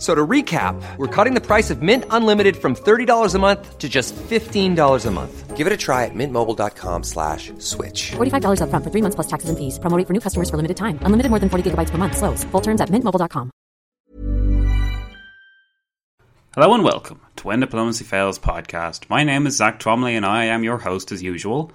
F- So to recap, we're cutting the price of Mint Unlimited from $30 a month to just $15 a month. Give it a try at mintmobile.com slash switch. $45 upfront for three months plus taxes and fees. Promo rate for new customers for limited time. Unlimited more than 40 gigabytes per month. Slows. Full terms at mintmobile.com. Hello and welcome to When Diplomacy Fails podcast. My name is Zack Twamley and I am your host as usual.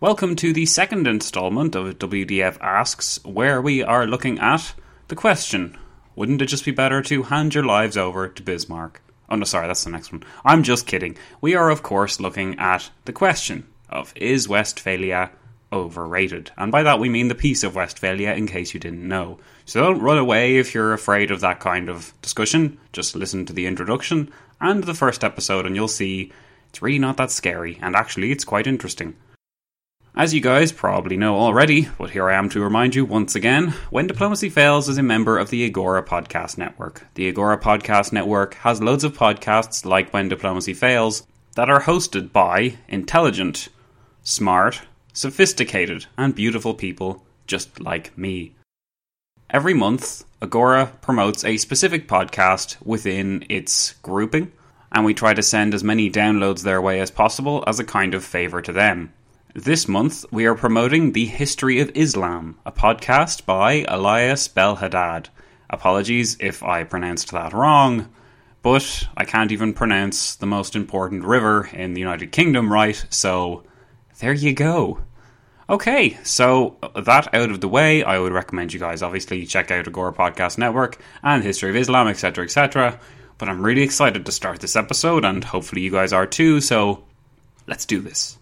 Welcome to the second installment of WDF Asks, where we are looking at the question Wouldn't it just be better to hand your lives over to Bismarck? Oh no, sorry, that's the next one. I'm just kidding. We are, of course, looking at the question of Is Westphalia overrated? And by that we mean the Peace of Westphalia, in case you didn't know. So don't run away if you're afraid of that kind of discussion. Just listen to the introduction and the first episode, and you'll see it's really not that scary, and actually, it's quite interesting. As you guys probably know already, but here I am to remind you once again When Diplomacy Fails is a member of the Agora Podcast Network. The Agora Podcast Network has loads of podcasts like When Diplomacy Fails that are hosted by intelligent, smart, sophisticated, and beautiful people just like me. Every month, Agora promotes a specific podcast within its grouping, and we try to send as many downloads their way as possible as a kind of favour to them. This month, we are promoting The History of Islam, a podcast by Elias Belhadad. Apologies if I pronounced that wrong, but I can't even pronounce the most important river in the United Kingdom right, so there you go. Okay, so that out of the way, I would recommend you guys obviously check out Agora Podcast Network and History of Islam, etc., etc. But I'm really excited to start this episode, and hopefully you guys are too, so let's do this.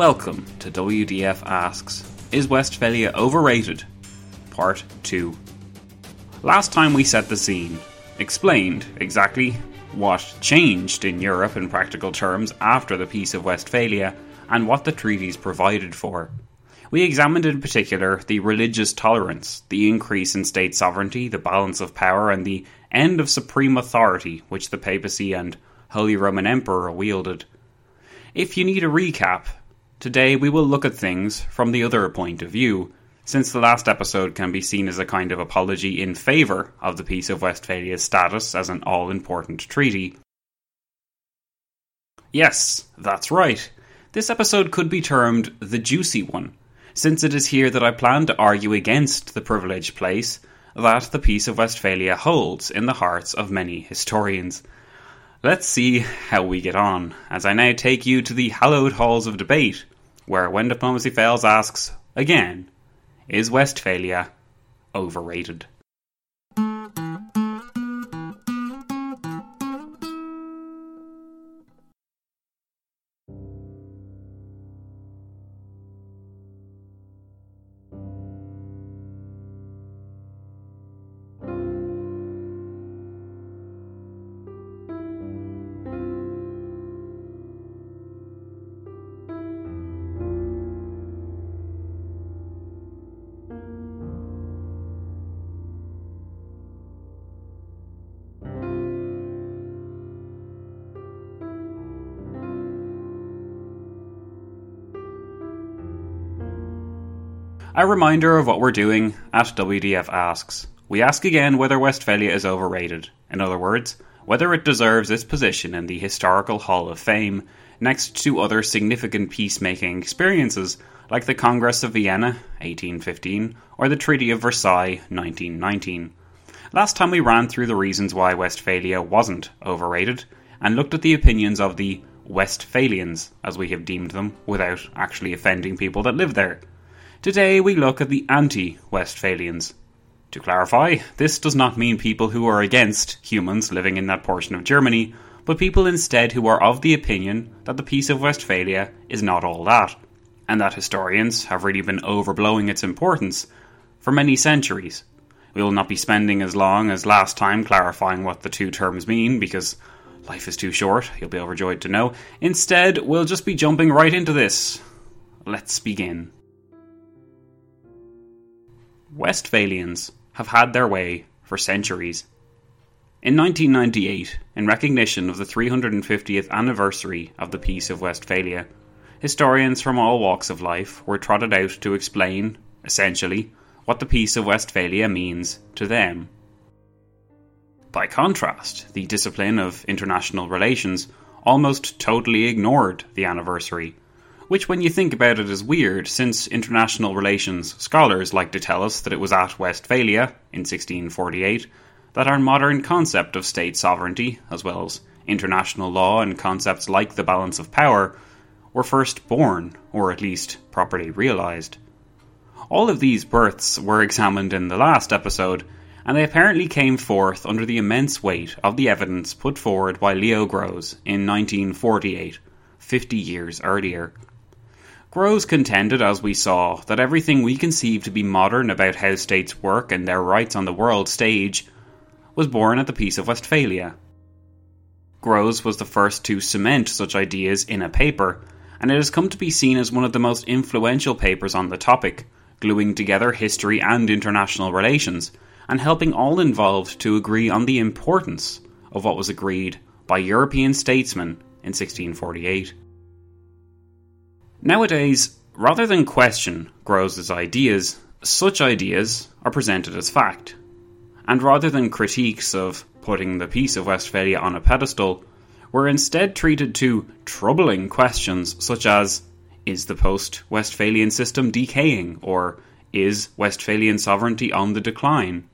Welcome to WDF Asks Is Westphalia Overrated? Part 2. Last time we set the scene, explained exactly what changed in Europe in practical terms after the Peace of Westphalia and what the treaties provided for. We examined in particular the religious tolerance, the increase in state sovereignty, the balance of power, and the end of supreme authority which the papacy and Holy Roman Emperor wielded. If you need a recap, today we will look at things from the other point of view, since the last episode can be seen as a kind of apology in favour of the Peace of Westphalia's status as an all important treaty. Yes, that's right. This episode could be termed the juicy one, since it is here that I plan to argue against the privileged place that the Peace of Westphalia holds in the hearts of many historians. Let's see how we get on, as I now take you to the hallowed halls of debate, where When Diplomacy Fails asks, again, is Westphalia overrated? A reminder of what we're doing at WDF Asks. We ask again whether Westphalia is overrated. In other words, whether it deserves its position in the Historical Hall of Fame next to other significant peacemaking experiences like the Congress of Vienna 1815 or the Treaty of Versailles 1919. Last time we ran through the reasons why Westphalia wasn't overrated and looked at the opinions of the Westphalians, as we have deemed them, without actually offending people that live there. Today we look at the anti Westphalians. To clarify, this does not mean people who are against humans living in that portion of Germany, but people instead who are of the opinion that the Peace of Westphalia is not all that, and that historians have really been overblowing its importance for many centuries. We will not be spending as long as last time clarifying what the two terms mean because life is too short, you'll be overjoyed to know. Instead, we'll just be jumping right into this. Let's begin. Westphalians have had their way for centuries. In 1998, in recognition of the 350th anniversary of the Peace of Westphalia, historians from all walks of life were trotted out to explain, essentially, what the Peace of Westphalia means to them. By contrast, the discipline of international relations almost totally ignored the anniversary, which, when you think about it, is weird since international relations scholars like to tell us that it was at Westphalia in 1648 that our modern concept of state sovereignty, as well as international law and concepts like the balance of power, were first born, or at least properly realised. All of these births were examined in the last episode, and they apparently came forth under the immense weight of the evidence put forward by Leo Gross in 1948, 50 years earlier. Gross contended, as we saw, that everything we conceive to be modern about how states work and their rights on the world stage was born at the Peace of Westphalia. Gross was the first to cement such ideas in a paper, and it has come to be seen as one of the most influential papers on the topic gluing together history and international relations, and helping all involved to agree on the importance of what was agreed by European statesmen in 1648. Nowadays, rather than question Gross's ideas, such ideas are presented as fact. And rather than critiques of putting the Peace of Westphalia on a pedestal, were instead treated to troubling questions such as is the post Westphalian system decaying, or is Westphalian sovereignty on the decline?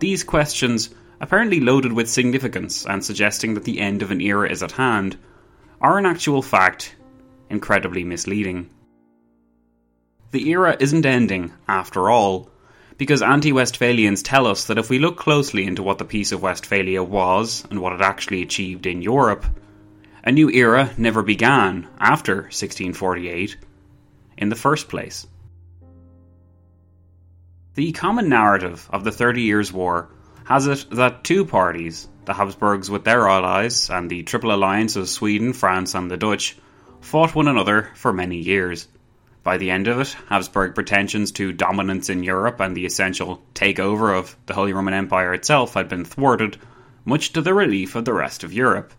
These questions, apparently loaded with significance and suggesting that the end of an era is at hand, are in actual fact incredibly misleading. The era isn't ending, after all, because anti Westphalians tell us that if we look closely into what the Peace of Westphalia was and what it actually achieved in Europe, a new era never began after 1648 in the first place. The common narrative of the Thirty Years' War has it that two parties, the Habsburgs with their allies and the Triple Alliance of Sweden, France, and the Dutch, fought one another for many years. By the end of it, Habsburg pretensions to dominance in Europe and the essential takeover of the Holy Roman Empire itself had been thwarted, much to the relief of the rest of Europe.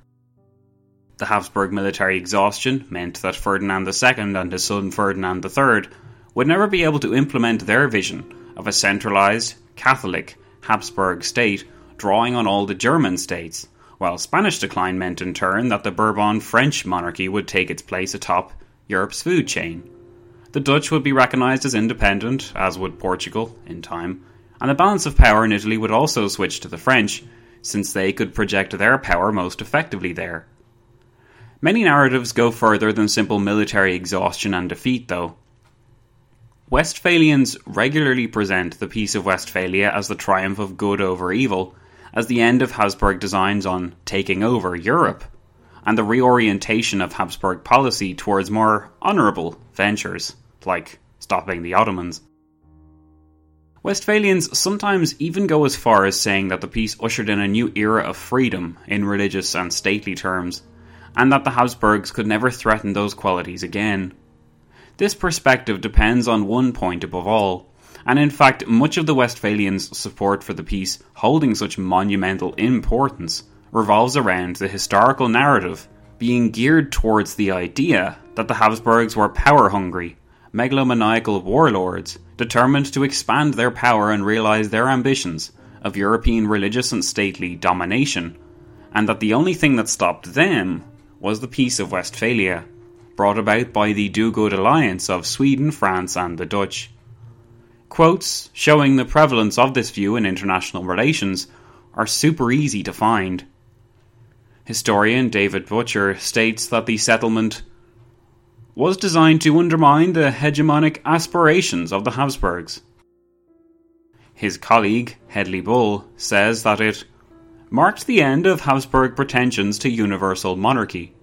The Habsburg military exhaustion meant that Ferdinand II and his son Ferdinand III would never be able to implement their vision of a centralised, Catholic, Habsburg state drawing on all the German states, while Spanish decline meant in turn that the Bourbon French monarchy would take its place atop Europe's food chain. The Dutch would be recognised as independent, as would Portugal in time, and the balance of power in Italy would also switch to the French, since they could project their power most effectively there. Many narratives go further than simple military exhaustion and defeat, though. Westphalians regularly present the Peace of Westphalia as the triumph of good over evil, as the end of Habsburg designs on taking over Europe, and the reorientation of Habsburg policy towards more honourable ventures, like stopping the Ottomans. Westphalians sometimes even go as far as saying that the peace ushered in a new era of freedom in religious and stately terms, and that the Habsburgs could never threaten those qualities again. This perspective depends on one point above all, and in fact, much of the Westphalians' support for the peace holding such monumental importance revolves around the historical narrative being geared towards the idea that the Habsburgs were power hungry, megalomaniacal warlords determined to expand their power and realize their ambitions of European religious and stately domination, and that the only thing that stopped them was the Peace of Westphalia, brought about by the do good alliance of Sweden, France, and the Dutch. Quotes showing the prevalence of this view in international relations are super easy to find. Historian David Butcher states that the settlement was designed to undermine the hegemonic aspirations of the Habsburgs. His colleague, Hedley Bull, says that it marked the end of Habsburg pretensions to universal monarchy.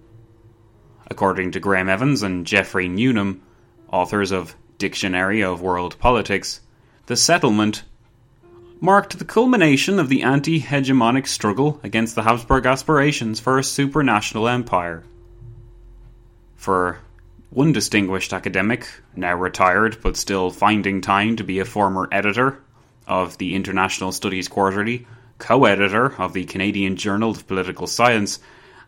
According to Graham Evans and Geoffrey Newnham, authors of Dictionary of World Politics, the settlement marked the culmination of the anti hegemonic struggle against the Habsburg aspirations for a supranational empire. For one distinguished academic, now retired but still finding time to be a former editor of the International Studies Quarterly, co editor of the Canadian Journal of Political Science,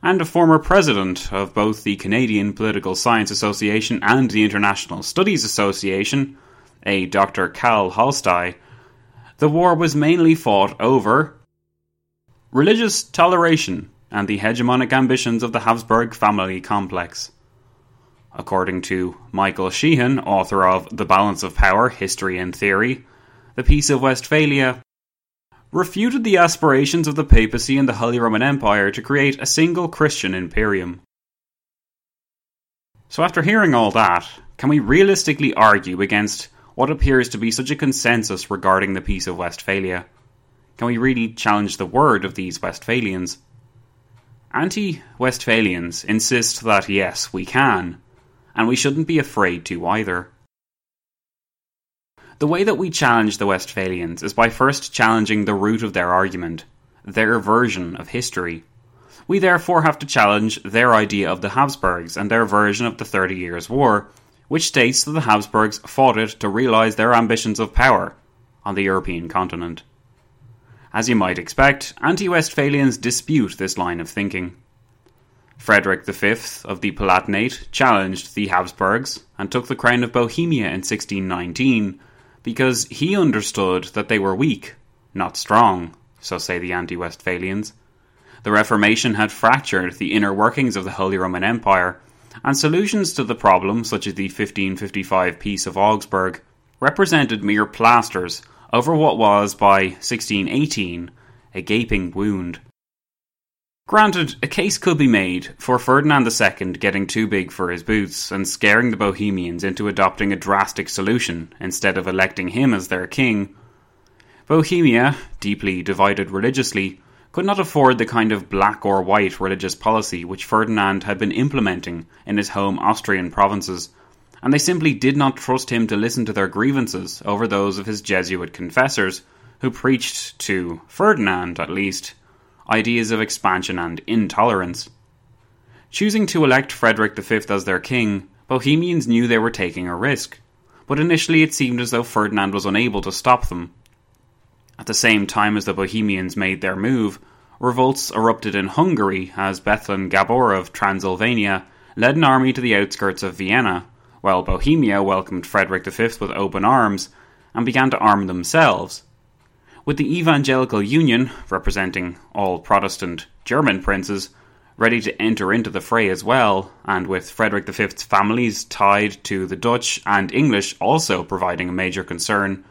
and a former president of both the Canadian Political Science Association and the International Studies Association, a Dr. Kal Holsti, the war was mainly fought over religious toleration and the hegemonic ambitions of the Habsburg family complex. According to Michael Sheehan, author of The Balance of Power History and Theory, the Peace of Westphalia refuted the aspirations of the papacy and the Holy Roman Empire to create a single Christian imperium. So, after hearing all that, can we realistically argue against what appears to be such a consensus regarding the Peace of Westphalia? Can we really challenge the word of these Westphalians? Anti Westphalians insist that yes, we can, and we shouldn't be afraid to either. The way that we challenge the Westphalians is by first challenging the root of their argument, their version of history. We therefore have to challenge their idea of the Habsburgs and their version of the Thirty Years' War, which states that the Habsburgs fought it to realize their ambitions of power on the European continent. As you might expect, anti Westphalians dispute this line of thinking. Frederick V of the Palatinate challenged the Habsburgs and took the crown of Bohemia in 1619 because he understood that they were weak, not strong, so say the anti Westphalians. The Reformation had fractured the inner workings of the Holy Roman Empire, and solutions to the problem, such as the 1555 Peace of Augsburg, represented mere plasters over what was, by 1618, a gaping wound. Granted, a case could be made for Ferdinand II getting too big for his boots and scaring the Bohemians into adopting a drastic solution instead of electing him as their king. Bohemia, deeply divided religiously, could not afford the kind of black or white religious policy which Ferdinand had been implementing in his home Austrian provinces, and they simply did not trust him to listen to their grievances over those of his Jesuit confessors, who preached to Ferdinand, at least, ideas of expansion and intolerance. Choosing to elect Frederick V as their king, Bohemians knew they were taking a risk, but initially it seemed as though Ferdinand was unable to stop them. At the same time as the Bohemians made their move, revolts erupted in Hungary as Bethlen Gabor of Transylvania led an army to the outskirts of Vienna, while Bohemia welcomed Frederick V with open arms and began to arm themselves with the Evangelical Union, representing all Protestant German princes, ready to enter into the fray as well, and with Frederick V's families tied to the Dutch and English also providing a major concern,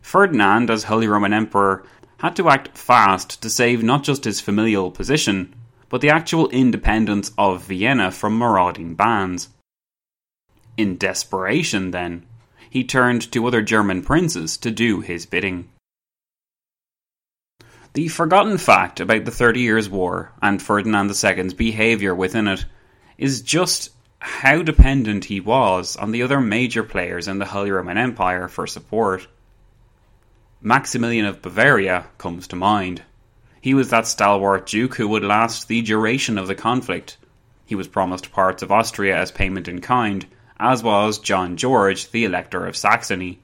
Ferdinand, as Holy Roman Emperor, had to act fast to save not just his familial position, but the actual independence of Vienna from marauding bands. In desperation, then, he turned to other German princes to do his bidding. The forgotten fact about the Thirty Years' War and Ferdinand II's behaviour within it is just how dependent he was on the other major players in the Holy Roman Empire for support. Maximilian of Bavaria comes to mind. He was that stalwart duke who would last the duration of the conflict. He was promised parts of Austria as payment in kind, as was John George, the Elector of Saxony.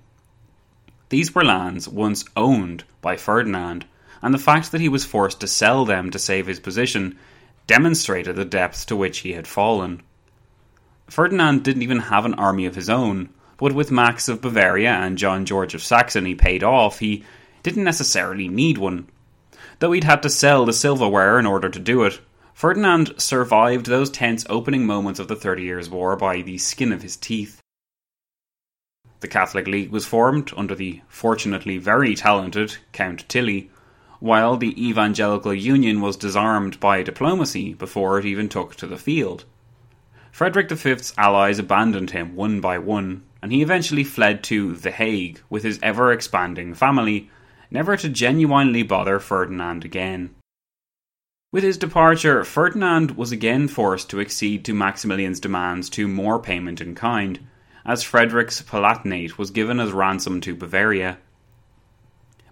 These were lands once owned by Ferdinand and the fact that he was forced to sell them to save his position demonstrated the depths to which he had fallen. Ferdinand didn't even have an army of his own, but with Max of Bavaria and John George of Saxony paid off, he didn't necessarily need one. Though he'd had to sell the silverware in order to do it, Ferdinand survived those tense opening moments of the Thirty Years' War by the skin of his teeth. The Catholic League was formed under the fortunately very talented Count Tilly, while the Evangelical Union was disarmed by diplomacy before it even took to the field. Frederick V's allies abandoned him one by one, and he eventually fled to The Hague with his ever expanding family, never to genuinely bother Ferdinand again. With his departure, Ferdinand was again forced to accede to Maximilian's demands to more payment in kind as Frederick's Palatinate was given as ransom to Bavaria.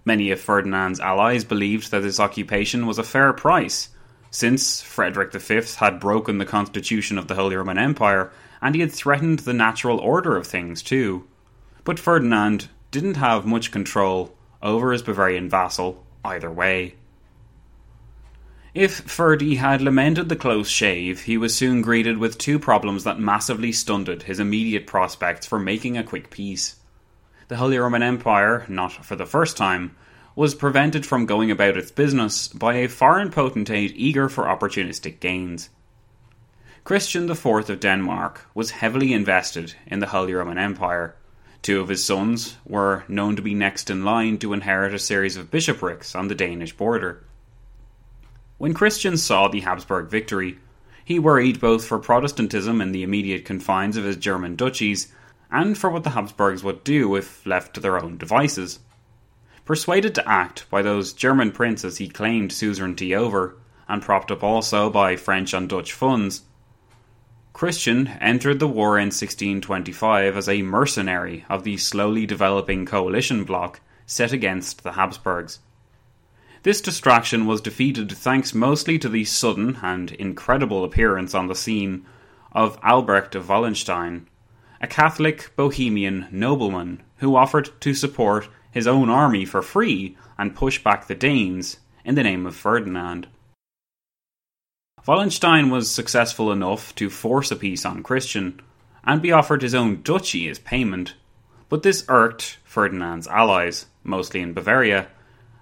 Many of Ferdinand's allies believed that this occupation was a fair price, since Frederick V had broken the constitution of the Holy Roman Empire and he had threatened the natural order of things too. But Ferdinand didn't have much control over his Bavarian vassal either way. If Ferdy had lamented the close shave, he was soon greeted with two problems that massively stunted his immediate prospects for making a quick peace. The Holy Roman Empire, not for the first time, was prevented from going about its business by a foreign potentate eager for opportunistic gains. Christian IV of Denmark was heavily invested in the Holy Roman Empire. Two of his sons were known to be next in line to inherit a series of bishoprics on the Danish border. When Christian saw the Habsburg victory, he worried both for Protestantism in the immediate confines of his German duchies and for what the Habsburgs would do if left to their own devices. Persuaded to act by those German princes he claimed suzerainty over, and propped up also by French and Dutch funds, Christian entered the war in 1625 as a mercenary of the slowly developing coalition bloc set against the Habsburgs. This distraction was defeated thanks mostly to the sudden and incredible appearance on the scene of Albrecht of Wallenstein, a Catholic Bohemian nobleman who offered to support his own army for free and push back the Danes in the name of Ferdinand. Wallenstein was successful enough to force a peace on Christian and be offered his own duchy as payment, but this irked Ferdinand's allies, mostly in Bavaria,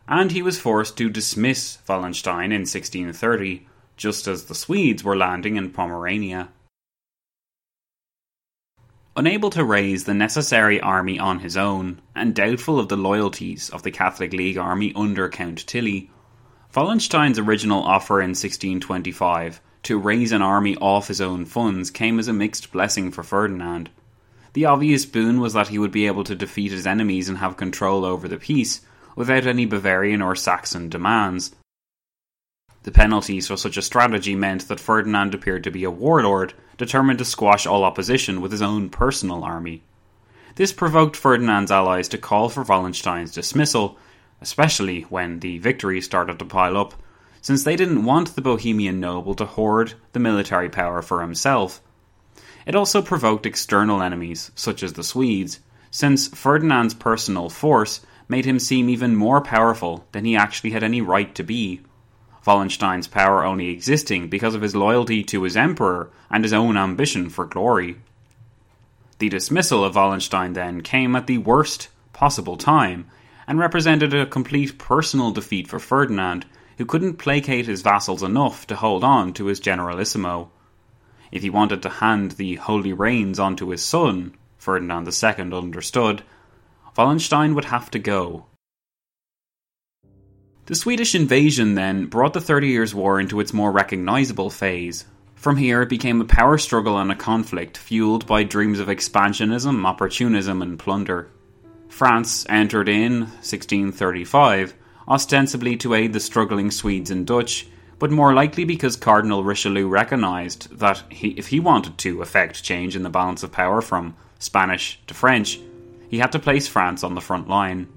and he was forced to dismiss Wallenstein in 1630, just as the Swedes were landing in Pomerania. Unable to raise the necessary army on his own, and doubtful of the loyalties of the Catholic League army under Count Tilly, Wallenstein's original offer in 1625 to raise an army off his own funds came as a mixed blessing for Ferdinand. The obvious boon was that he would be able to defeat his enemies and have control over the peace, without any Bavarian or Saxon demands. The penalties for such a strategy meant that Ferdinand appeared to be a warlord, determined to squash all opposition with his own personal army. This provoked Ferdinand's allies to call for Wallenstein's dismissal, especially when the victories started to pile up, since they didn't want the Bohemian noble to hoard the military power for himself. It also provoked external enemies, such as the Swedes, since Ferdinand's personal force made him seem even more powerful than he actually had any right to be. Wallenstein's power only existing because of his loyalty to his emperor and his own ambition for glory. The dismissal of Wallenstein then came at the worst possible time and represented a complete personal defeat for Ferdinand, who couldn't placate his vassals enough to hold on to his generalissimo. If he wanted to hand the holy reins on to his son, Ferdinand II understood, Wallenstein would have to go. The Swedish invasion then brought the Thirty Years' War into its more recognisable phase. From here, it became a power struggle and a conflict fueled by dreams of expansionism, opportunism, and plunder. France entered in 1635, ostensibly to aid the struggling Swedes and Dutch, but more likely because Cardinal Richelieu recognised that he, if he wanted to effect change in the balance of power from Spanish to French, he had to place France on the front line.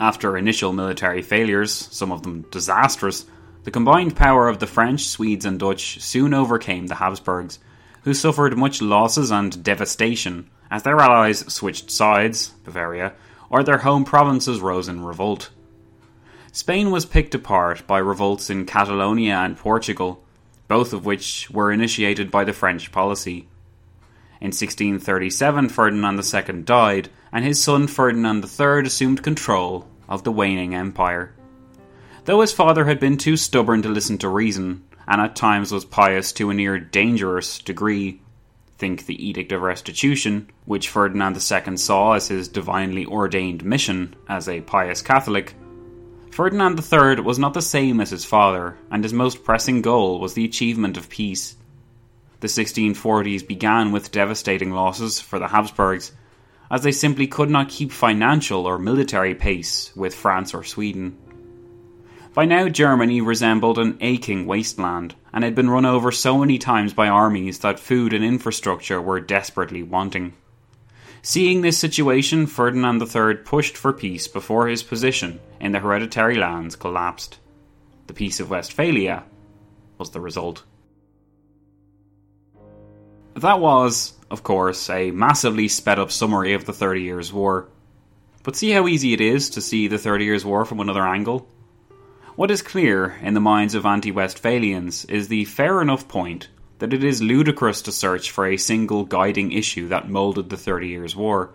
After initial military failures, some of them disastrous, the combined power of the French, Swedes, and Dutch soon overcame the Habsburgs, who suffered much losses and devastation as their allies switched sides, Bavaria, or their home provinces rose in revolt. Spain was picked apart by revolts in Catalonia and Portugal, both of which were initiated by the French policy. In 1637, Ferdinand II died, and his son Ferdinand III assumed control of the waning empire. Though his father had been too stubborn to listen to reason, and at times was pious to a near dangerous degree, think the Edict of Restitution, which Ferdinand II saw as his divinely ordained mission as a pious Catholic, Ferdinand III was not the same as his father, and his most pressing goal was the achievement of peace. The 1640s began with devastating losses for the Habsburgs, as they simply could not keep financial or military pace with France or Sweden. By now, Germany resembled an aching wasteland, and had been run over so many times by armies that food and infrastructure were desperately wanting. Seeing this situation, Ferdinand III pushed for peace before his position in the hereditary lands collapsed. The Peace of Westphalia was the result. That was, of course, a massively sped up summary of the Thirty Years' War. But see how easy it is to see the Thirty Years' War from another angle? What is clear in the minds of anti Westphalians is the fair enough point that it is ludicrous to search for a single guiding issue that moulded the Thirty Years' War,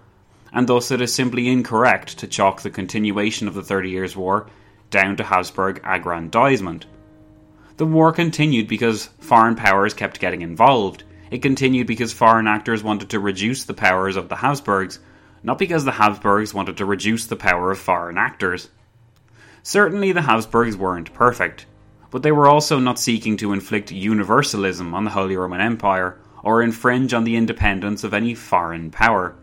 and thus it is simply incorrect to chalk the continuation of the Thirty Years' War down to Habsburg aggrandizement. The war continued because foreign powers kept getting involved, it continued because foreign actors wanted to reduce the powers of the Habsburgs, not because the Habsburgs wanted to reduce the power of foreign actors. Certainly, the Habsburgs weren't perfect, but they were also not seeking to inflict universalism on the Holy Roman Empire or infringe on the independence of any foreign power.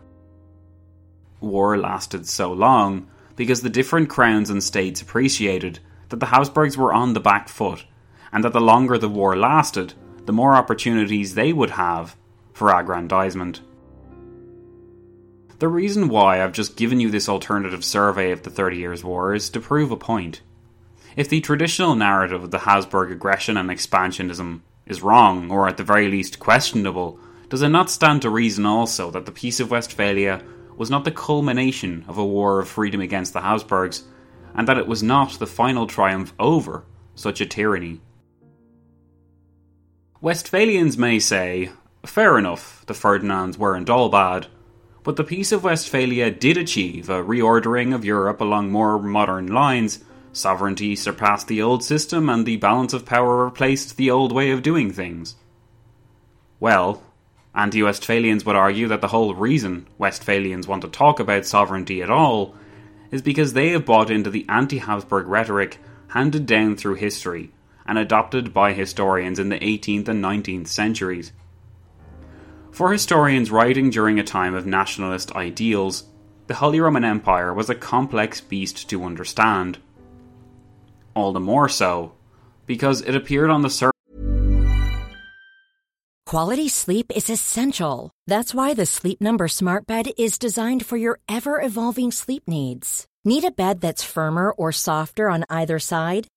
War lasted so long because the different crowns and states appreciated that the Habsburgs were on the back foot, and that the longer the war lasted, the more opportunities they would have for aggrandizement. The reason why I've just given you this alternative survey of the Thirty Years' War is to prove a point. If the traditional narrative of the Habsburg aggression and expansionism is wrong, or at the very least questionable, does it not stand to reason also that the Peace of Westphalia was not the culmination of a war of freedom against the Habsburgs, and that it was not the final triumph over such a tyranny? Westphalians may say, fair enough, the Ferdinands weren't all bad, but the Peace of Westphalia did achieve a reordering of Europe along more modern lines. Sovereignty surpassed the old system, and the balance of power replaced the old way of doing things. Well, anti Westphalians would argue that the whole reason Westphalians want to talk about sovereignty at all is because they have bought into the anti Habsburg rhetoric handed down through history and adopted by historians in the 18th and 19th centuries. For historians writing during a time of nationalist ideals, the Holy Roman Empire was a complex beast to understand. All the more so, because it appeared on the surface. Quality sleep is essential. That's why the Sleep Number Smart Bed is designed for your ever evolving sleep needs. Need a bed that's firmer or softer on either side?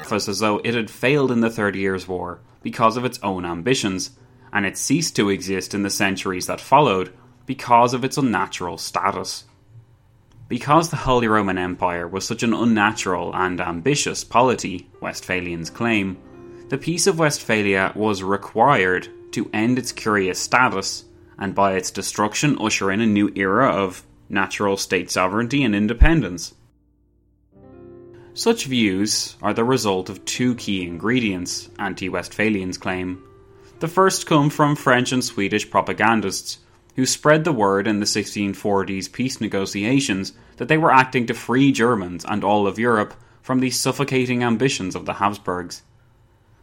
as though it had failed in the Thirty Years' War because of its own ambitions, and it ceased to exist in the centuries that followed because of its unnatural status. Because the Holy Roman Empire was such an unnatural and ambitious polity, Westphalians claim, the Peace of Westphalia was required to end its curious status and by its destruction usher in a new era of natural state sovereignty and independence. Such views are the result of two key ingredients, anti Westphalians claim. The first come from French and Swedish propagandists, who spread the word in the 1640s peace negotiations that they were acting to free Germans and all of Europe from the suffocating ambitions of the Habsburgs.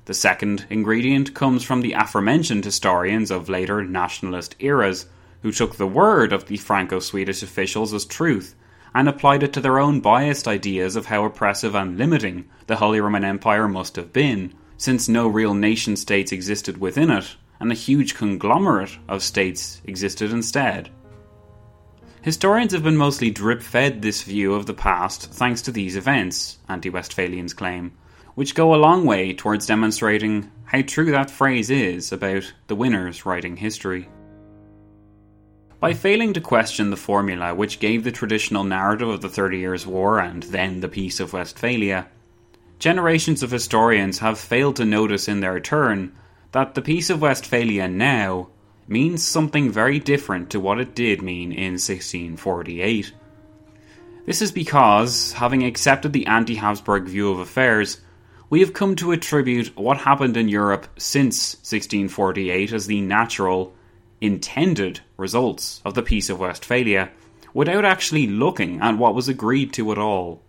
The second ingredient comes from the aforementioned historians of later nationalist eras, who took the word of the Franco Swedish officials as truth and applied it to their own biased ideas of how oppressive and limiting the Holy Roman Empire must have been, since no real nation states existed within it, and a huge conglomerate of states existed instead. Historians have been mostly drip fed this view of the past thanks to these events, anti Westphalians claim, which go a long way towards demonstrating how true that phrase is about the winners writing history. By failing to question the formula which gave the traditional narrative of the Thirty Years' War and then the Peace of Westphalia, generations of historians have failed to notice in their turn that the Peace of Westphalia now means something very different to what it did mean in 1648. This is because, having accepted the anti Habsburg view of affairs, we have come to attribute what happened in Europe since 1648 as the natural intended results of the Peace of Westphalia without actually looking at what was agreed to at all.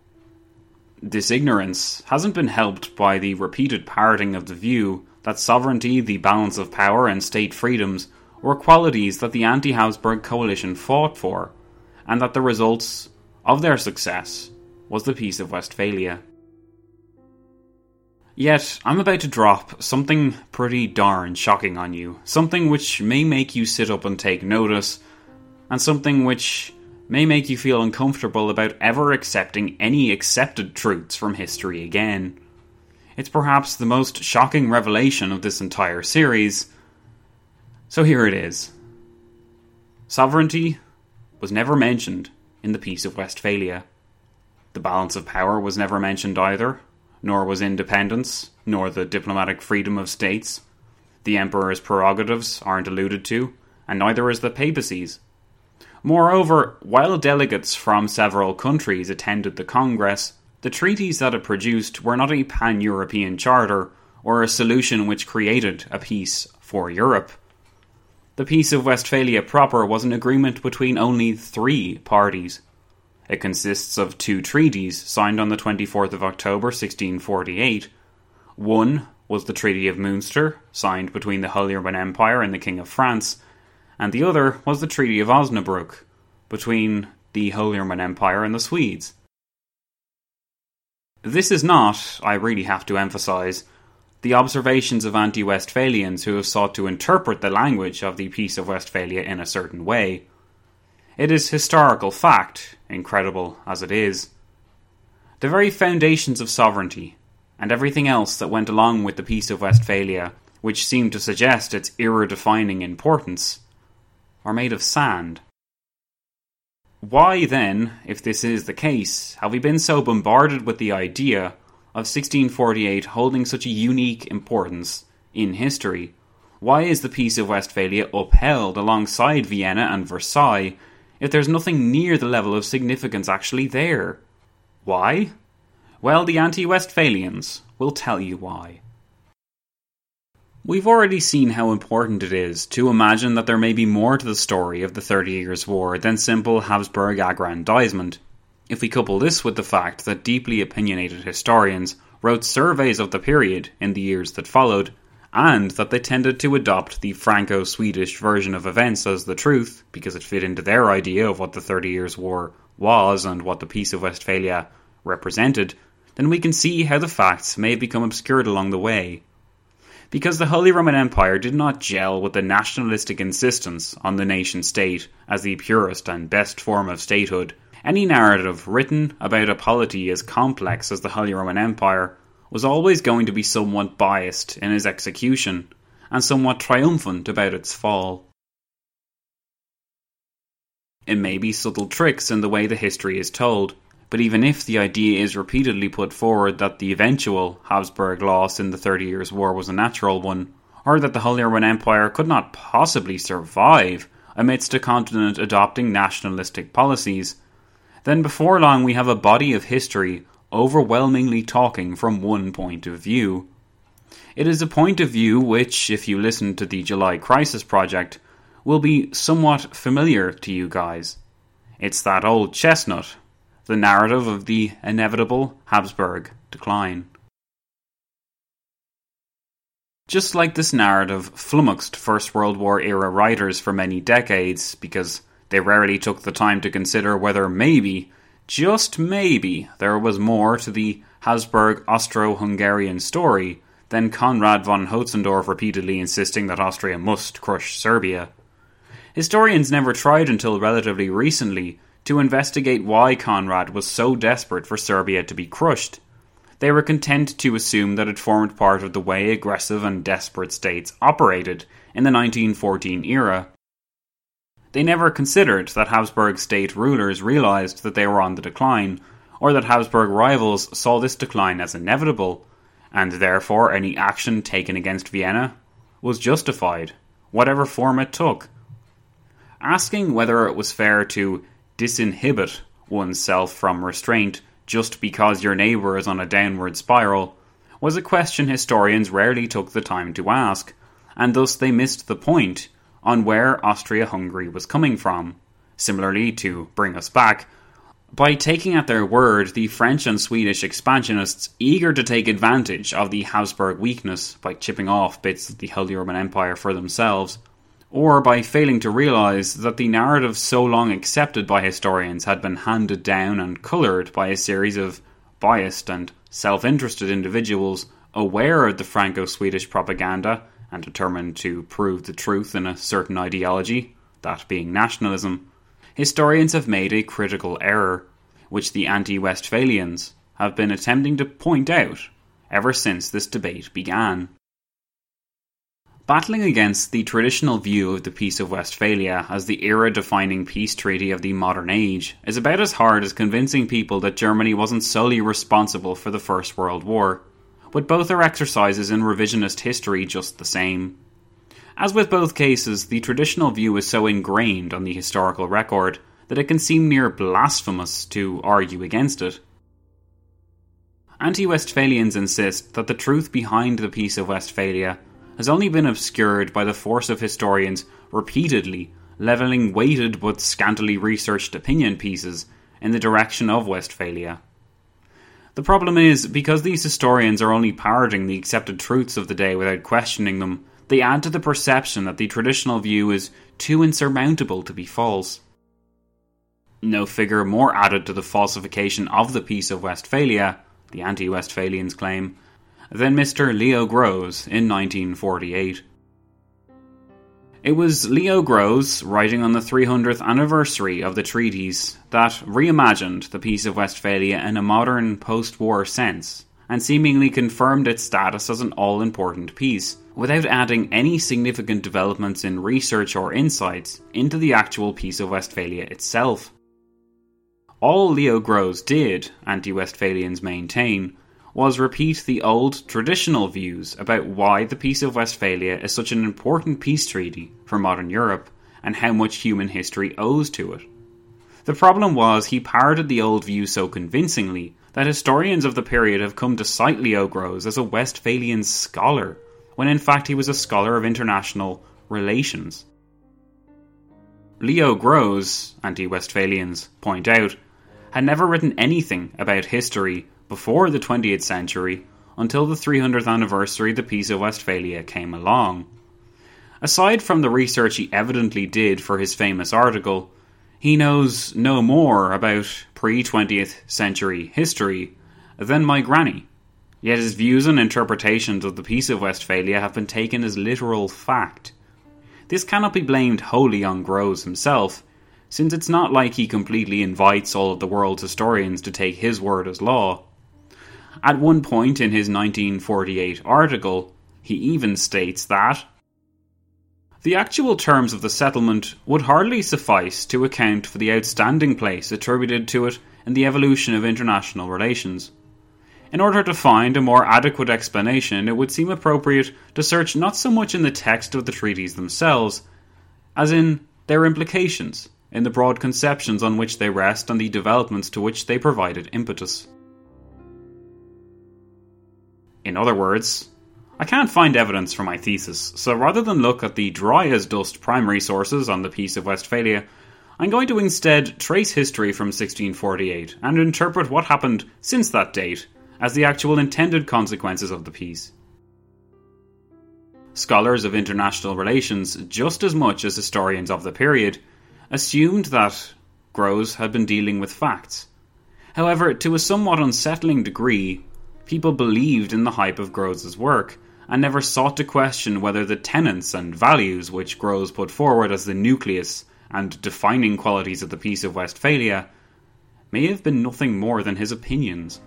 This ignorance hasn't been helped by the repeated parroting of the view that sovereignty, the balance of power, and state freedoms were qualities that the anti Habsburg coalition fought for, and that the results of their success was the Peace of Westphalia. Yet, I'm about to drop something pretty darn shocking on you. Something which may make you sit up and take notice, and something which may make you feel uncomfortable about ever accepting any accepted truths from history again. It's perhaps the most shocking revelation of this entire series. So here it is. Sovereignty was never mentioned in the Peace of Westphalia. The balance of power was never mentioned either, nor was independence, nor the diplomatic freedom of states. The emperor's prerogatives aren't alluded to, and neither is the papacy's. Moreover, while delegates from several countries attended the Congress, the treaties that it produced were not a pan European charter or a solution which created a peace for Europe. The Peace of Westphalia proper was an agreement between only three parties it consists of two treaties signed on the 24th of October 1648. One was the Treaty of Münster, signed between the Holy Roman Empire and the King of France, and the other was the Treaty of Osnabrück, between the Holy Roman Empire and the Swedes. This is not, I really have to emphasize, the observations of anti Westphalians who have sought to interpret the language of the Peace of Westphalia in a certain way. It is historical fact, incredible as it is. The very foundations of sovereignty, and everything else that went along with the Peace of Westphalia, which seemed to suggest its era defining importance, are made of sand. Why then, if this is the case, have we been so bombarded with the idea of 1648 holding such a unique importance in history? Why is the Peace of Westphalia upheld alongside Vienna and Versailles if there's nothing near the level of significance actually there. Why? Well, the anti Westphalians will tell you why. We've already seen how important it is to imagine that there may be more to the story of the Thirty Years' War than simple Habsburg aggrandizement. If we couple this with the fact that deeply opinionated historians wrote surveys of the period in the years that followed, and that they tended to adopt the Franco Swedish version of events as the truth, because it fit into their idea of what the Thirty Years' War was and what the Peace of Westphalia represented, then we can see how the facts may have become obscured along the way. Because the Holy Roman Empire did not gel with the nationalistic insistence on the nation state as the purest and best form of statehood, any narrative written about a polity as complex as the Holy Roman Empire was always going to be somewhat biased in his execution, and somewhat triumphant about its fall. It may be subtle tricks in the way the history is told, but even if the idea is repeatedly put forward that the eventual Habsburg loss in the Thirty Years' War was a natural one, or that the Holy Roman Empire could not possibly survive amidst a continent adopting nationalistic policies, then before long we have a body of history overwhelmingly talking from one point of view. It is a point of view which, if you listen to the July Crisis Project, will be somewhat familiar to you guys. It's that old chestnut, the narrative of the inevitable Habsburg decline. Just like this narrative flummoxed First World War era writers for many decades because they rarely took the time to consider whether maybe, just maybe, there was more to the Habsburg Austro Hungarian story than Konrad von Hotzendorf repeatedly insisting that Austria must crush Serbia. Historians never tried until relatively recently to investigate why Konrad was so desperate for Serbia to be crushed. They were content to assume that it formed part of the way aggressive and desperate states operated in the 1914 era. They never considered that Habsburg state rulers realized that they were on the decline, or that Habsburg rivals saw this decline as inevitable, and therefore any action taken against Vienna was justified, whatever form it took. Asking whether it was fair to disinhibit oneself from restraint just because your neighbour is on a downward spiral was a question historians rarely took the time to ask, and thus they missed the point on where Austria Hungary was coming from. Similarly, to bring us back, by taking at their word the French and Swedish expansionists eager to take advantage of the Habsburg weakness by chipping off bits of the Holy Roman Empire for themselves, or by failing to realise that the narrative so long accepted by historians had been handed down and coloured by a series of biased and self interested individuals aware of the Franco Swedish propaganda and determined to prove the truth in a certain ideology, that being nationalism, historians have made a critical error, which the anti Westphalians have been attempting to point out ever since this debate began. Battling against the traditional view of the Peace of Westphalia as the era defining peace treaty of the modern age is about as hard as convincing people that Germany wasn't solely responsible for the First World War but both are exercises in revisionist history just the same. As with both cases, the traditional view is so ingrained on the historical record that it can seem near blasphemous to argue against it. Anti Westphalians insist that the truth behind the Peace of Westphalia has only been obscured by the force of historians repeatedly levelling weighted but scantily researched opinion pieces in the direction of Westphalia. The problem is, because these historians are only parroting the accepted truths of the day without questioning them, they add to the perception that the traditional view is too insurmountable to be false. No figure more added to the falsification of the Peace of Westphalia, the anti Westphalians claim, than Mr. Leo Gross in 1948. It was Leo Gross, writing on the 300th anniversary of the treaties, that reimagined the Peace of Westphalia in a modern post war sense, and seemingly confirmed its status as an all important peace, without adding any significant developments in research or insights into the actual Peace of Westphalia itself. All Leo Gross did, anti Westphalians maintain, was repeat the old traditional views about why the Peace of Westphalia is such an important peace treaty for modern Europe and how much human history owes to it. The problem was he parroted the old view so convincingly that historians of the period have come to cite Leo Gross as a Westphalian scholar, when in fact he was a scholar of international relations. Leo Gross, anti Westphalians point out, had never written anything about history before the 20th century until the 300th anniversary the Peace of Westphalia came along. Aside from the research he evidently did for his famous article, he knows no more about pre 20th century history than my granny. Yet his views and interpretations of the Peace of Westphalia have been taken as literal fact. This cannot be blamed wholly on Gross himself, since it's not like he completely invites all of the world's historians to take his word as law. At one point in his 1948 article, he even states that, The actual terms of the settlement would hardly suffice to account for the outstanding place attributed to it in the evolution of international relations. In order to find a more adequate explanation, it would seem appropriate to search not so much in the text of the treaties themselves, as in their implications, in the broad conceptions on which they rest and the developments to which they provided impetus. In other words, I can't find evidence for my thesis, so rather than look at the dry as dust primary sources on the Peace of Westphalia, I'm going to instead trace history from 1648 and interpret what happened since that date as the actual intended consequences of the peace. Scholars of international relations, just as much as historians of the period, assumed that Gross had been dealing with facts. However, to a somewhat unsettling degree, people believed in the hype of Gross's work and never sought to question whether the tenets and values which Gross put forward as the nucleus and defining qualities of the Peace of Westphalia may have been nothing more than his opinions.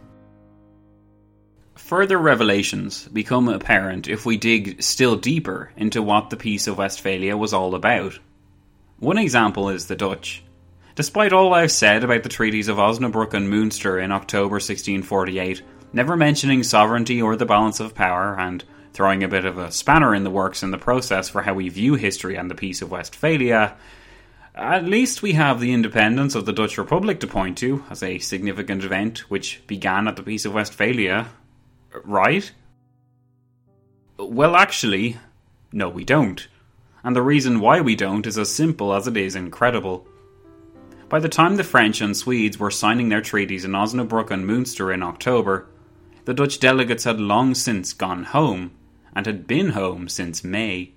Further revelations become apparent if we dig still deeper into what the Peace of Westphalia was all about. One example is the Dutch. Despite all I've said about the treaties of Osnabrück and Münster in October 1648, never mentioning sovereignty or the balance of power, and throwing a bit of a spanner in the works in the process for how we view history and the Peace of Westphalia, at least we have the independence of the Dutch Republic to point to as a significant event which began at the Peace of Westphalia, right? Well, actually, no, we don't. And the reason why we don't is as simple as it is incredible. By the time the French and Swedes were signing their treaties in Osnabrück and Münster in October, the Dutch delegates had long since gone home, and had been home since May.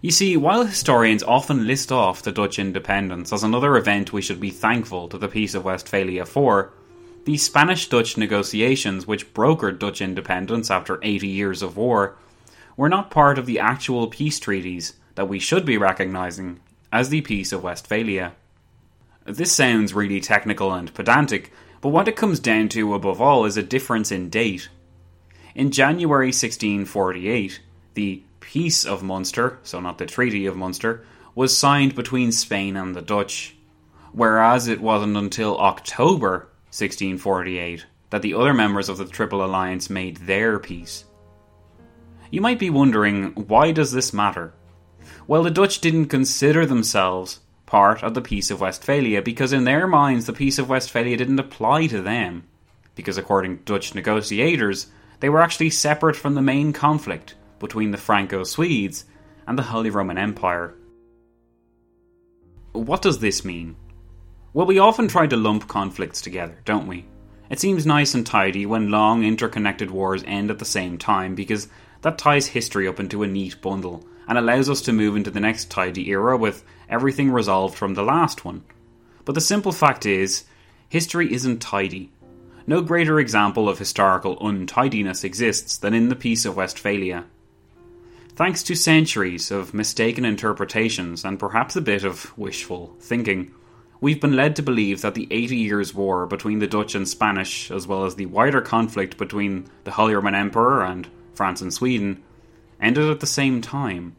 You see, while historians often list off the Dutch independence as another event we should be thankful to the Peace of Westphalia for, the Spanish Dutch negotiations, which brokered Dutch independence after 80 years of war, were not part of the actual peace treaties that we should be recognising as the Peace of Westphalia. This sounds really technical and pedantic, but what it comes down to above all is a difference in date. In January 1648, the Peace of Munster, so not the Treaty of Munster, was signed between Spain and the Dutch, whereas it wasn't until October 1648 that the other members of the Triple Alliance made their peace. You might be wondering, why does this matter? Well, the Dutch didn't consider themselves part of the Peace of Westphalia because, in their minds, the Peace of Westphalia didn't apply to them. Because, according to Dutch negotiators, they were actually separate from the main conflict between the Franco Swedes and the Holy Roman Empire. What does this mean? Well, we often try to lump conflicts together, don't we? It seems nice and tidy when long interconnected wars end at the same time because that ties history up into a neat bundle and allows us to move into the next tidy era with everything resolved from the last one. But the simple fact is, history isn't tidy. No greater example of historical untidiness exists than in the Peace of Westphalia. Thanks to centuries of mistaken interpretations and perhaps a bit of wishful thinking, we've been led to believe that the Eighty Years' War between the Dutch and Spanish, as well as the wider conflict between the Holy Roman Emperor and France and Sweden, ended at the same time.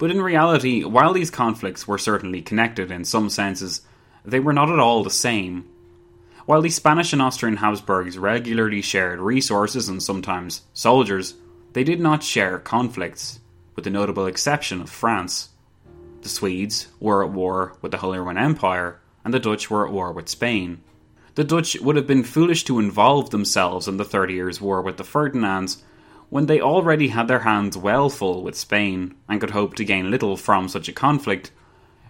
But in reality, while these conflicts were certainly connected in some senses, they were not at all the same. While the Spanish and Austrian Habsburgs regularly shared resources and sometimes soldiers, they did not share conflicts, with the notable exception of France. The Swedes were at war with the Holy Roman Empire, and the Dutch were at war with Spain. The Dutch would have been foolish to involve themselves in the Thirty Years' War with the Ferdinands when they already had their hands well full with Spain and could hope to gain little from such a conflict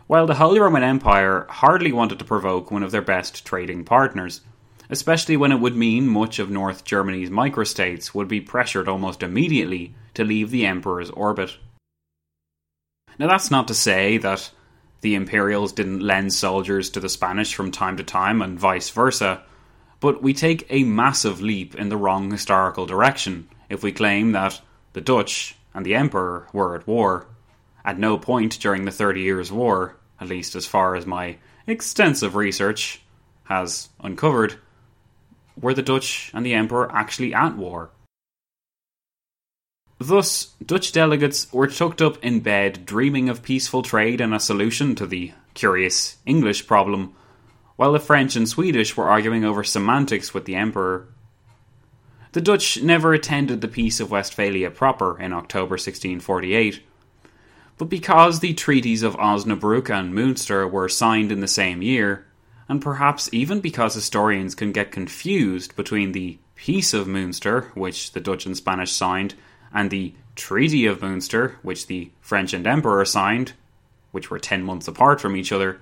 while the Holy Roman Empire hardly wanted to provoke one of their best trading partners, especially when it would mean much of North Germany's microstates would be pressured almost immediately to leave the Emperor's orbit. Now, that's not to say that the Imperials didn't lend soldiers to the Spanish from time to time and vice versa, but we take a massive leap in the wrong historical direction if we claim that the Dutch and the Emperor were at war. At no point during the Thirty Years' War at least as far as my extensive research has uncovered, were the Dutch and the Emperor actually at war? Thus, Dutch delegates were tucked up in bed dreaming of peaceful trade and a solution to the curious English problem, while the French and Swedish were arguing over semantics with the Emperor. The Dutch never attended the Peace of Westphalia proper in October 1648, but because the treaties of Osnabrück and Münster were signed in the same year, and perhaps even because historians can get confused between the Peace of Münster, which the Dutch and Spanish signed, and the Treaty of Münster, which the French and Emperor signed, which were ten months apart from each other,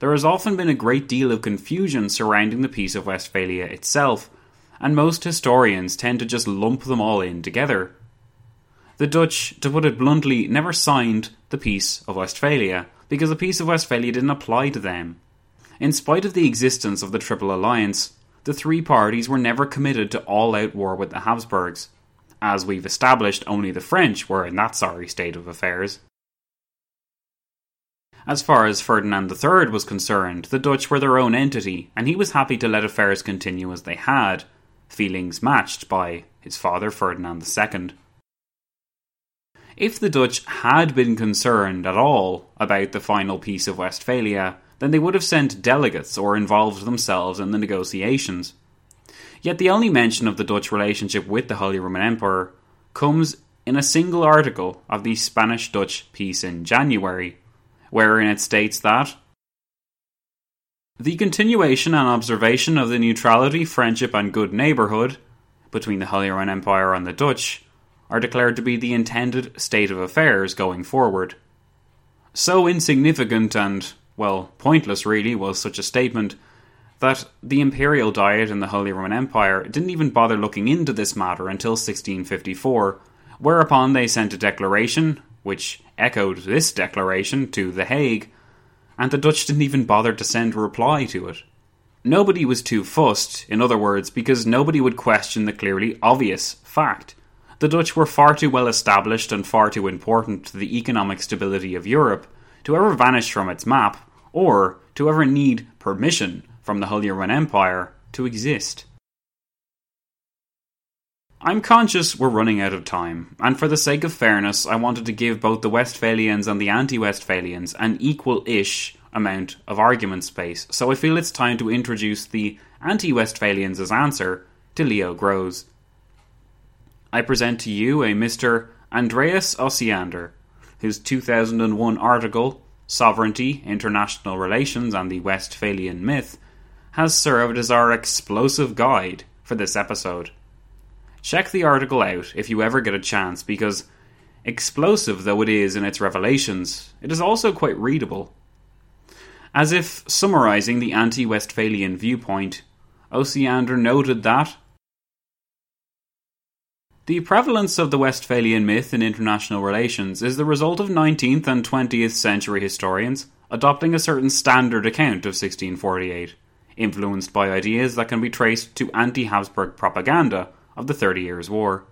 there has often been a great deal of confusion surrounding the Peace of Westphalia itself, and most historians tend to just lump them all in together. The Dutch, to put it bluntly, never signed the Peace of Westphalia, because the Peace of Westphalia didn't apply to them. In spite of the existence of the Triple Alliance, the three parties were never committed to all out war with the Habsburgs, as we've established, only the French were in that sorry state of affairs. As far as Ferdinand III was concerned, the Dutch were their own entity, and he was happy to let affairs continue as they had, feelings matched by his father Ferdinand II. If the Dutch had been concerned at all about the final peace of Westphalia, then they would have sent delegates or involved themselves in the negotiations. Yet the only mention of the Dutch relationship with the Holy Roman Emperor comes in a single article of the Spanish Dutch peace in January, wherein it states that the continuation and observation of the neutrality, friendship, and good neighbourhood between the Holy Roman Empire and the Dutch are declared to be the intended state of affairs going forward. So insignificant and, well, pointless really was such a statement that the imperial diet in the Holy Roman Empire didn't even bother looking into this matter until 1654, whereupon they sent a declaration, which echoed this declaration, to The Hague, and the Dutch didn't even bother to send a reply to it. Nobody was too fussed, in other words, because nobody would question the clearly obvious fact. The Dutch were far too well established and far too important to the economic stability of Europe to ever vanish from its map, or to ever need permission from the Holy Roman Empire to exist. I'm conscious we're running out of time, and for the sake of fairness, I wanted to give both the Westphalians and the anti Westphalians an equal ish amount of argument space, so I feel it's time to introduce the anti Westphalians' answer to Leo Gross. I present to you a Mr. Andreas Osiander, whose 2001 article, Sovereignty, International Relations, and the Westphalian Myth, has served as our explosive guide for this episode. Check the article out if you ever get a chance because, explosive though it is in its revelations, it is also quite readable. As if summarizing the anti Westphalian viewpoint, Osiander noted that the prevalence of the Westphalian myth in international relations is the result of 19th and 20th century historians adopting a certain standard account of 1648 influenced by ideas that can be traced to anti Habsburg propaganda of the Thirty Years' War.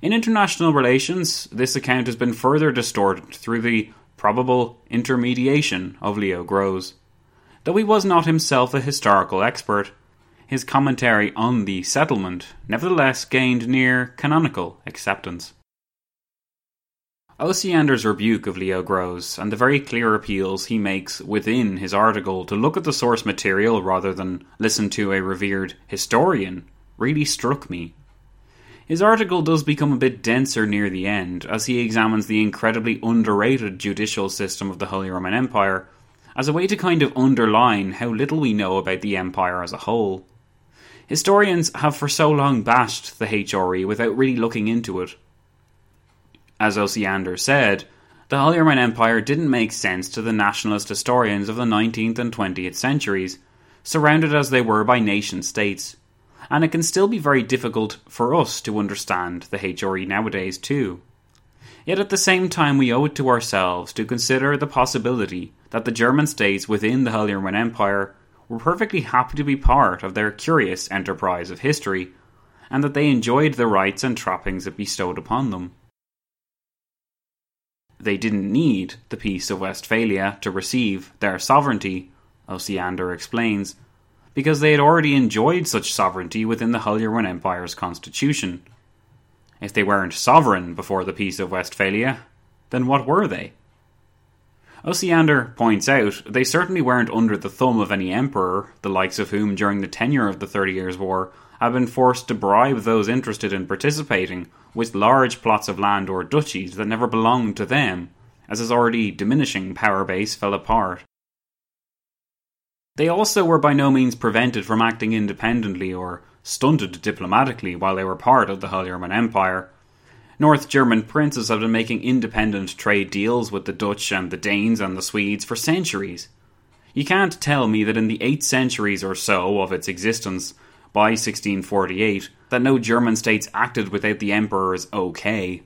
In international relations, this account has been further distorted through the probable intermediation of Leo Gross. Though he was not himself a historical expert, his commentary on the settlement nevertheless gained near canonical acceptance. Osiander's rebuke of Leo Gross and the very clear appeals he makes within his article to look at the source material rather than listen to a revered historian really struck me. His article does become a bit denser near the end as he examines the incredibly underrated judicial system of the Holy Roman Empire as a way to kind of underline how little we know about the empire as a whole. Historians have for so long bashed the HRE without really looking into it as Osiander said, the Holy Roman Empire didn't make sense to the nationalist historians of the 19th and 20th centuries, surrounded as they were by nation states. And it can still be very difficult for us to understand the HRE nowadays, too. Yet at the same time, we owe it to ourselves to consider the possibility that the German states within the Holy Empire were perfectly happy to be part of their curious enterprise of history, and that they enjoyed the rights and trappings it bestowed upon them. They didn't need the Peace of Westphalia to receive their sovereignty, Osiander explains, because they had already enjoyed such sovereignty within the Holy Empire's constitution. If they weren't sovereign before the Peace of Westphalia, then what were they? Osiander points out they certainly weren't under the thumb of any emperor, the likes of whom during the tenure of the Thirty Years' War had been forced to bribe those interested in participating with large plots of land or duchies that never belonged to them, as his already diminishing power base fell apart. They also were by no means prevented from acting independently or stunted diplomatically while they were part of the Holy Roman Empire. North German princes have been making independent trade deals with the Dutch and the Danes and the Swedes for centuries. You can't tell me that in the eight centuries or so of its existence, by 1648, that no German states acted without the Emperor's okay.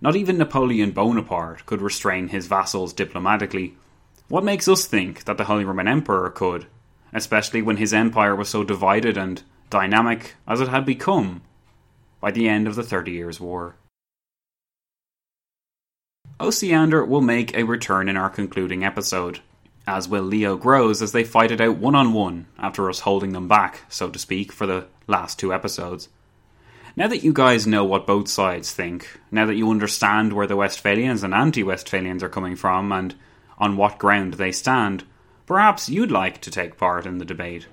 Not even Napoleon Bonaparte could restrain his vassals diplomatically. What makes us think that the Holy Roman Emperor could, especially when his empire was so divided and dynamic as it had become by the end of the Thirty Years' War? Osiander will make a return in our concluding episode, as will Leo Gross as they fight it out one on one after us holding them back, so to speak, for the last two episodes. Now that you guys know what both sides think, now that you understand where the Westphalians and anti Westphalians are coming from and on what ground they stand, perhaps you'd like to take part in the debate.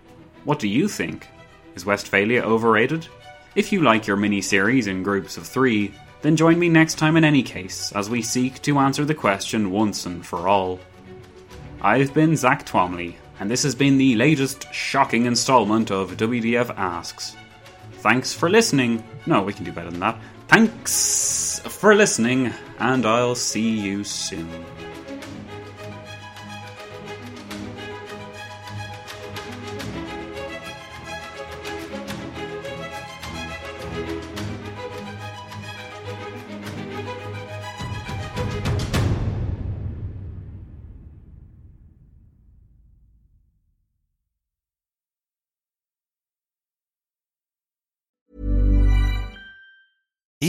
What do you think? Is Westphalia overrated? If you like your mini series in groups of three, then join me next time in any case as we seek to answer the question once and for all. I've been Zack Twamley, and this has been the latest shocking installment of WDF Asks. Thanks for listening. No, we can do better than that. Thanks for listening, and I'll see you soon.